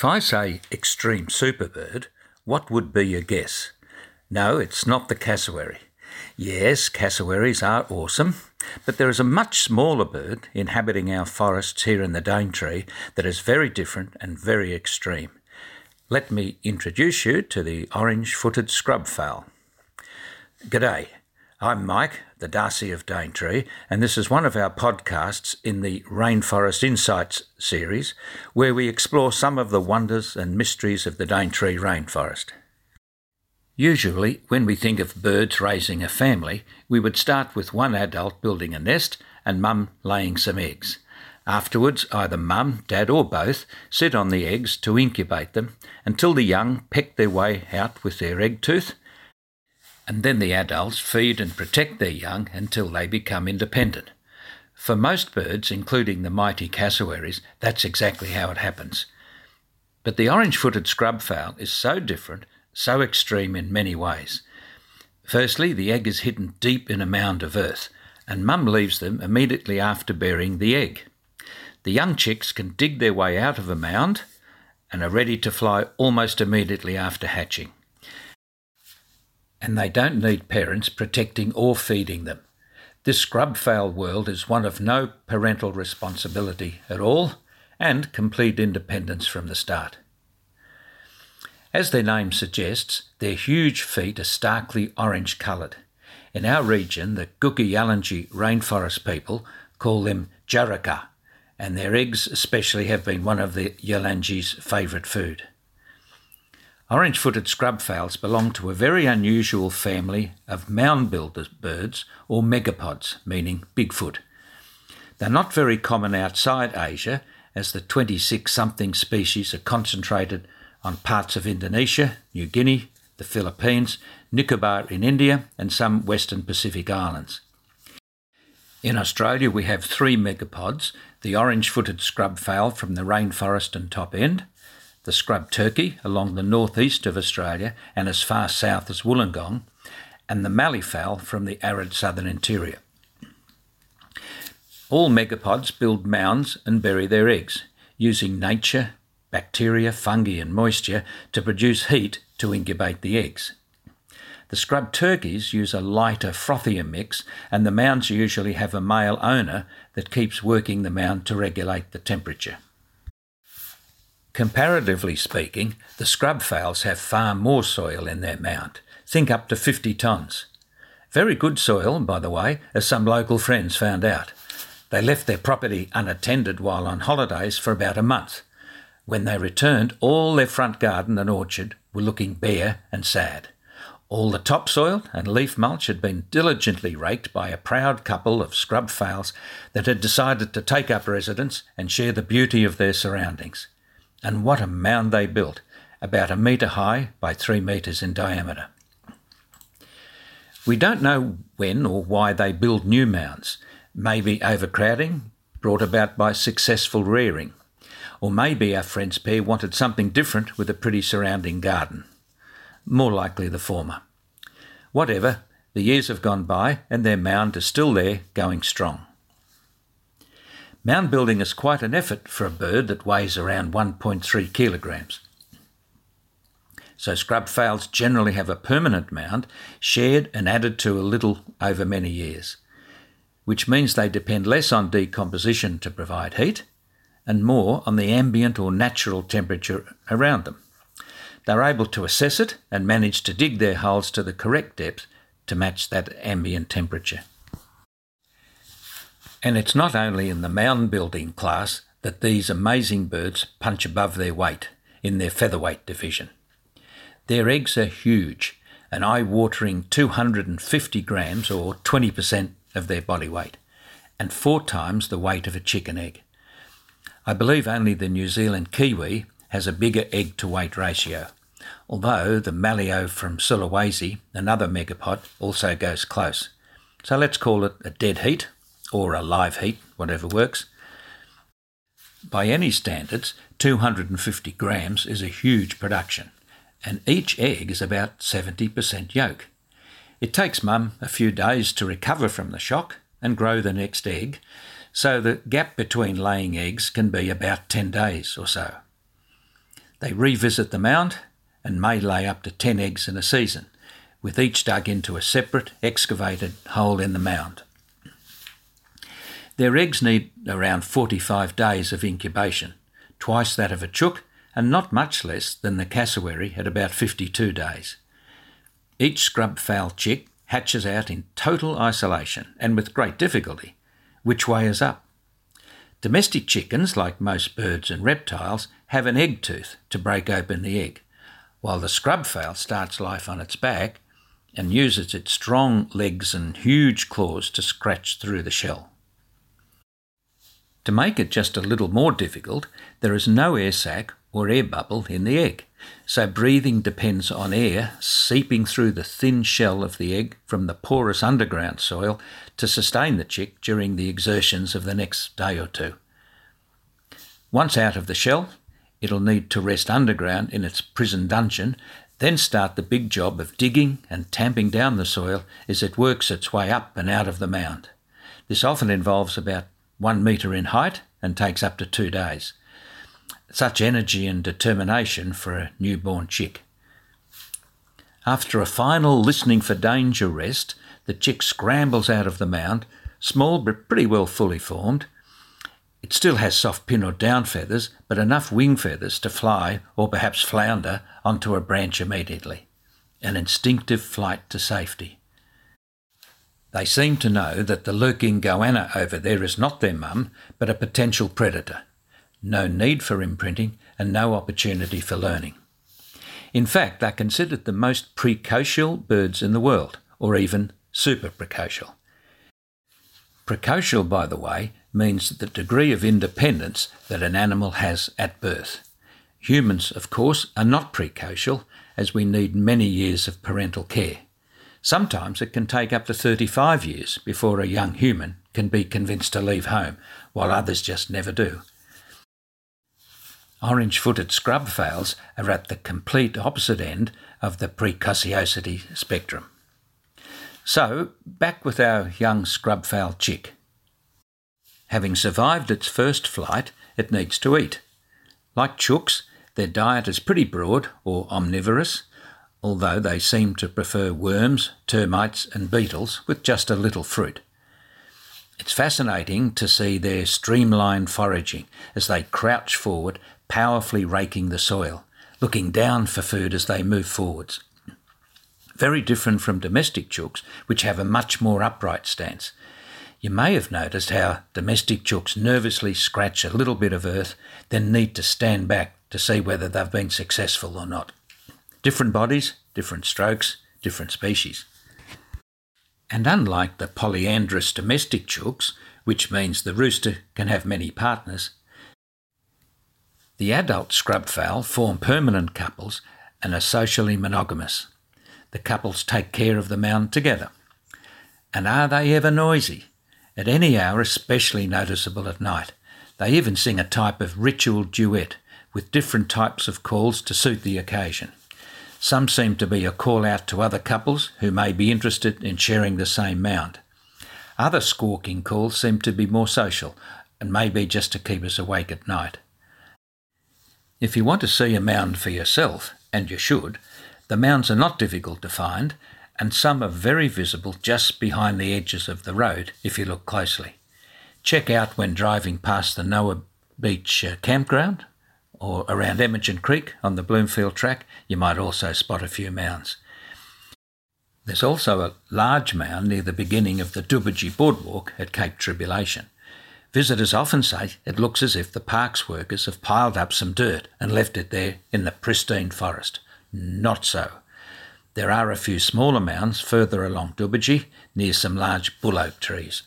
If I say extreme superbird, what would be your guess? No, it's not the cassowary. Yes, cassowaries are awesome, but there is a much smaller bird inhabiting our forests here in the Daintree that is very different and very extreme. Let me introduce you to the orange footed scrub fowl. G'day, I'm Mike, the Darcy of Daintree, and this is one of our podcasts in the Rainforest Insights series, where we explore some of the wonders and mysteries of the Daintree rainforest. Usually, when we think of birds raising a family, we would start with one adult building a nest and mum laying some eggs. Afterwards, either mum, dad, or both sit on the eggs to incubate them until the young peck their way out with their egg tooth and then the adults feed and protect their young until they become independent. For most birds, including the mighty cassowaries, that's exactly how it happens. But the orange footed scrub fowl is so different, so extreme in many ways. Firstly, the egg is hidden deep in a mound of earth, and mum leaves them immediately after burying the egg. The young chicks can dig their way out of a mound and are ready to fly almost immediately after hatching and they don't need parents protecting or feeding them. This scrub fowl world is one of no parental responsibility at all and complete independence from the start. As their name suggests, their huge feet are starkly orange coloured. In our region, the Kuku Yalanji rainforest people call them jaraka, and their eggs especially have been one of the Yalanji's favourite food. Orange footed scrub fowls belong to a very unusual family of mound builder birds or megapods, meaning Bigfoot. They're not very common outside Asia, as the 26 something species are concentrated on parts of Indonesia, New Guinea, the Philippines, Nicobar in India, and some Western Pacific islands. In Australia, we have three megapods the orange footed scrub fowl from the rainforest and top end, the scrub turkey along the northeast of Australia and as far south as Wollongong, and the mallee fowl from the arid southern interior. All megapods build mounds and bury their eggs, using nature, bacteria, fungi, and moisture to produce heat to incubate the eggs. The scrub turkeys use a lighter, frothier mix, and the mounds usually have a male owner that keeps working the mound to regulate the temperature. Comparatively speaking, the scrub fowls have far more soil in their mount, think up to 50 tonnes. Very good soil, by the way, as some local friends found out. They left their property unattended while on holidays for about a month. When they returned, all their front garden and orchard were looking bare and sad. All the topsoil and leaf mulch had been diligently raked by a proud couple of scrub fowls that had decided to take up residence and share the beauty of their surroundings. And what a mound they built, about a metre high by three metres in diameter. We don't know when or why they build new mounds, maybe overcrowding brought about by successful rearing, or maybe our friend's pair wanted something different with a pretty surrounding garden. More likely the former. Whatever, the years have gone by and their mound is still there, going strong. Mound building is quite an effort for a bird that weighs around 1.3 kilograms. So scrub fowls generally have a permanent mound, shared and added to a little over many years, which means they depend less on decomposition to provide heat and more on the ambient or natural temperature around them. They're able to assess it and manage to dig their holes to the correct depth to match that ambient temperature. And it's not only in the mound building class that these amazing birds punch above their weight in their featherweight division. Their eggs are huge, an eye watering 250 grams or 20% of their body weight, and four times the weight of a chicken egg. I believe only the New Zealand kiwi has a bigger egg to weight ratio, although the Maleo from Sulawesi, another megapod, also goes close. So let's call it a dead heat or a live heat, whatever works. By any standards, 250 grams is a huge production, and each egg is about 70% yolk. It takes mum a few days to recover from the shock and grow the next egg, so the gap between laying eggs can be about 10 days or so. They revisit the mound and may lay up to 10 eggs in a season, with each dug into a separate excavated hole in the mound. Their eggs need around 45 days of incubation, twice that of a chook, and not much less than the cassowary at about 52 days. Each scrub fowl chick hatches out in total isolation and with great difficulty. Which way is up? Domestic chickens, like most birds and reptiles, have an egg tooth to break open the egg, while the scrub fowl starts life on its back and uses its strong legs and huge claws to scratch through the shell. To make it just a little more difficult, there is no air sac or air bubble in the egg, so breathing depends on air seeping through the thin shell of the egg from the porous underground soil to sustain the chick during the exertions of the next day or two. Once out of the shell, it'll need to rest underground in its prison dungeon, then start the big job of digging and tamping down the soil as it works its way up and out of the mound. This often involves about one metre in height and takes up to two days. Such energy and determination for a newborn chick. After a final listening for danger rest, the chick scrambles out of the mound, small but pretty well fully formed. It still has soft pin or down feathers, but enough wing feathers to fly or perhaps flounder onto a branch immediately. An instinctive flight to safety. They seem to know that the lurking goanna over there is not their mum, but a potential predator. No need for imprinting and no opportunity for learning. In fact, they're considered the most precocial birds in the world, or even super precocial. Precocial, by the way, means the degree of independence that an animal has at birth. Humans, of course, are not precocial, as we need many years of parental care. Sometimes it can take up to 35 years before a young human can be convinced to leave home, while others just never do. Orange footed scrub fowls are at the complete opposite end of the precociosity spectrum. So, back with our young scrub fowl chick. Having survived its first flight, it needs to eat. Like chooks, their diet is pretty broad or omnivorous, although they seem to prefer worms, termites, and beetles with just a little fruit. It's fascinating to see their streamlined foraging as they crouch forward, powerfully raking the soil, looking down for food as they move forwards. Very different from domestic chooks, which have a much more upright stance. You may have noticed how domestic chooks nervously scratch a little bit of earth, then need to stand back to see whether they've been successful or not. Different bodies, different strokes, different species. And unlike the polyandrous domestic chooks, which means the rooster can have many partners, the adult scrub fowl form permanent couples and are socially monogamous. The couples take care of the mound together. And are they ever noisy? At any hour, especially noticeable at night. They even sing a type of ritual duet with different types of calls to suit the occasion. Some seem to be a call out to other couples who may be interested in sharing the same mound. Other squawking calls seem to be more social and may be just to keep us awake at night. If you want to see a mound for yourself, and you should, the mounds are not difficult to find, and some are very visible just behind the edges of the road if you look closely. Check out when driving past the Noah Beach uh, campground or around Emmagen Creek on the Bloomfield track, you might also spot a few mounds. There's also a large mound near the beginning of the Dubuji Boardwalk at Cape Tribulation. Visitors often say it looks as if the parks workers have piled up some dirt and left it there in the pristine forest. Not so. There are a few smaller mounds further along Dubuji near some large bull oak trees.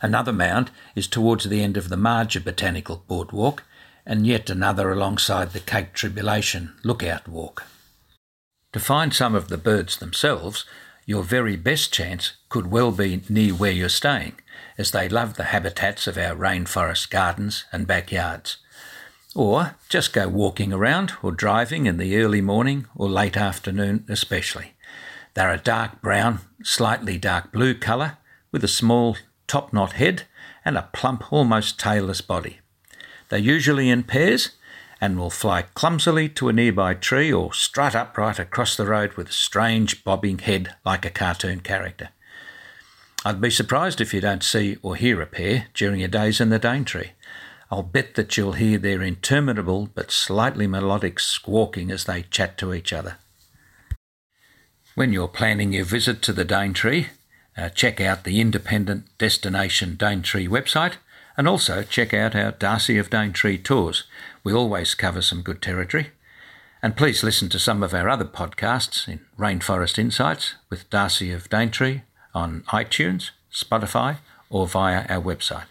Another mound is towards the end of the Marrdja Botanical Boardwalk and yet another alongside the Cape Tribulation lookout walk. To find some of the birds themselves, your very best chance could well be near where you're staying, as they love the habitats of our rainforest gardens and backyards. Or just go walking around or driving in the early morning or late afternoon, especially. They're a dark brown, slightly dark blue colour, with a small top knot head and a plump, almost tailless body. They're usually in pairs, and will fly clumsily to a nearby tree or strut upright across the road with a strange bobbing head like a cartoon character. I'd be surprised if you don't see or hear a pair during your days in the Daintree. I'll bet that you'll hear their interminable but slightly melodic squawking as they chat to each other. When you're planning your visit to the Daintree, uh, check out the independent Destination Daintree website and also check out our Darcy of Daintree tours. We always cover some good territory. And please listen to some of our other podcasts in Rainforest Insights with Darcy of Daintree on iTunes, Spotify, or via our website.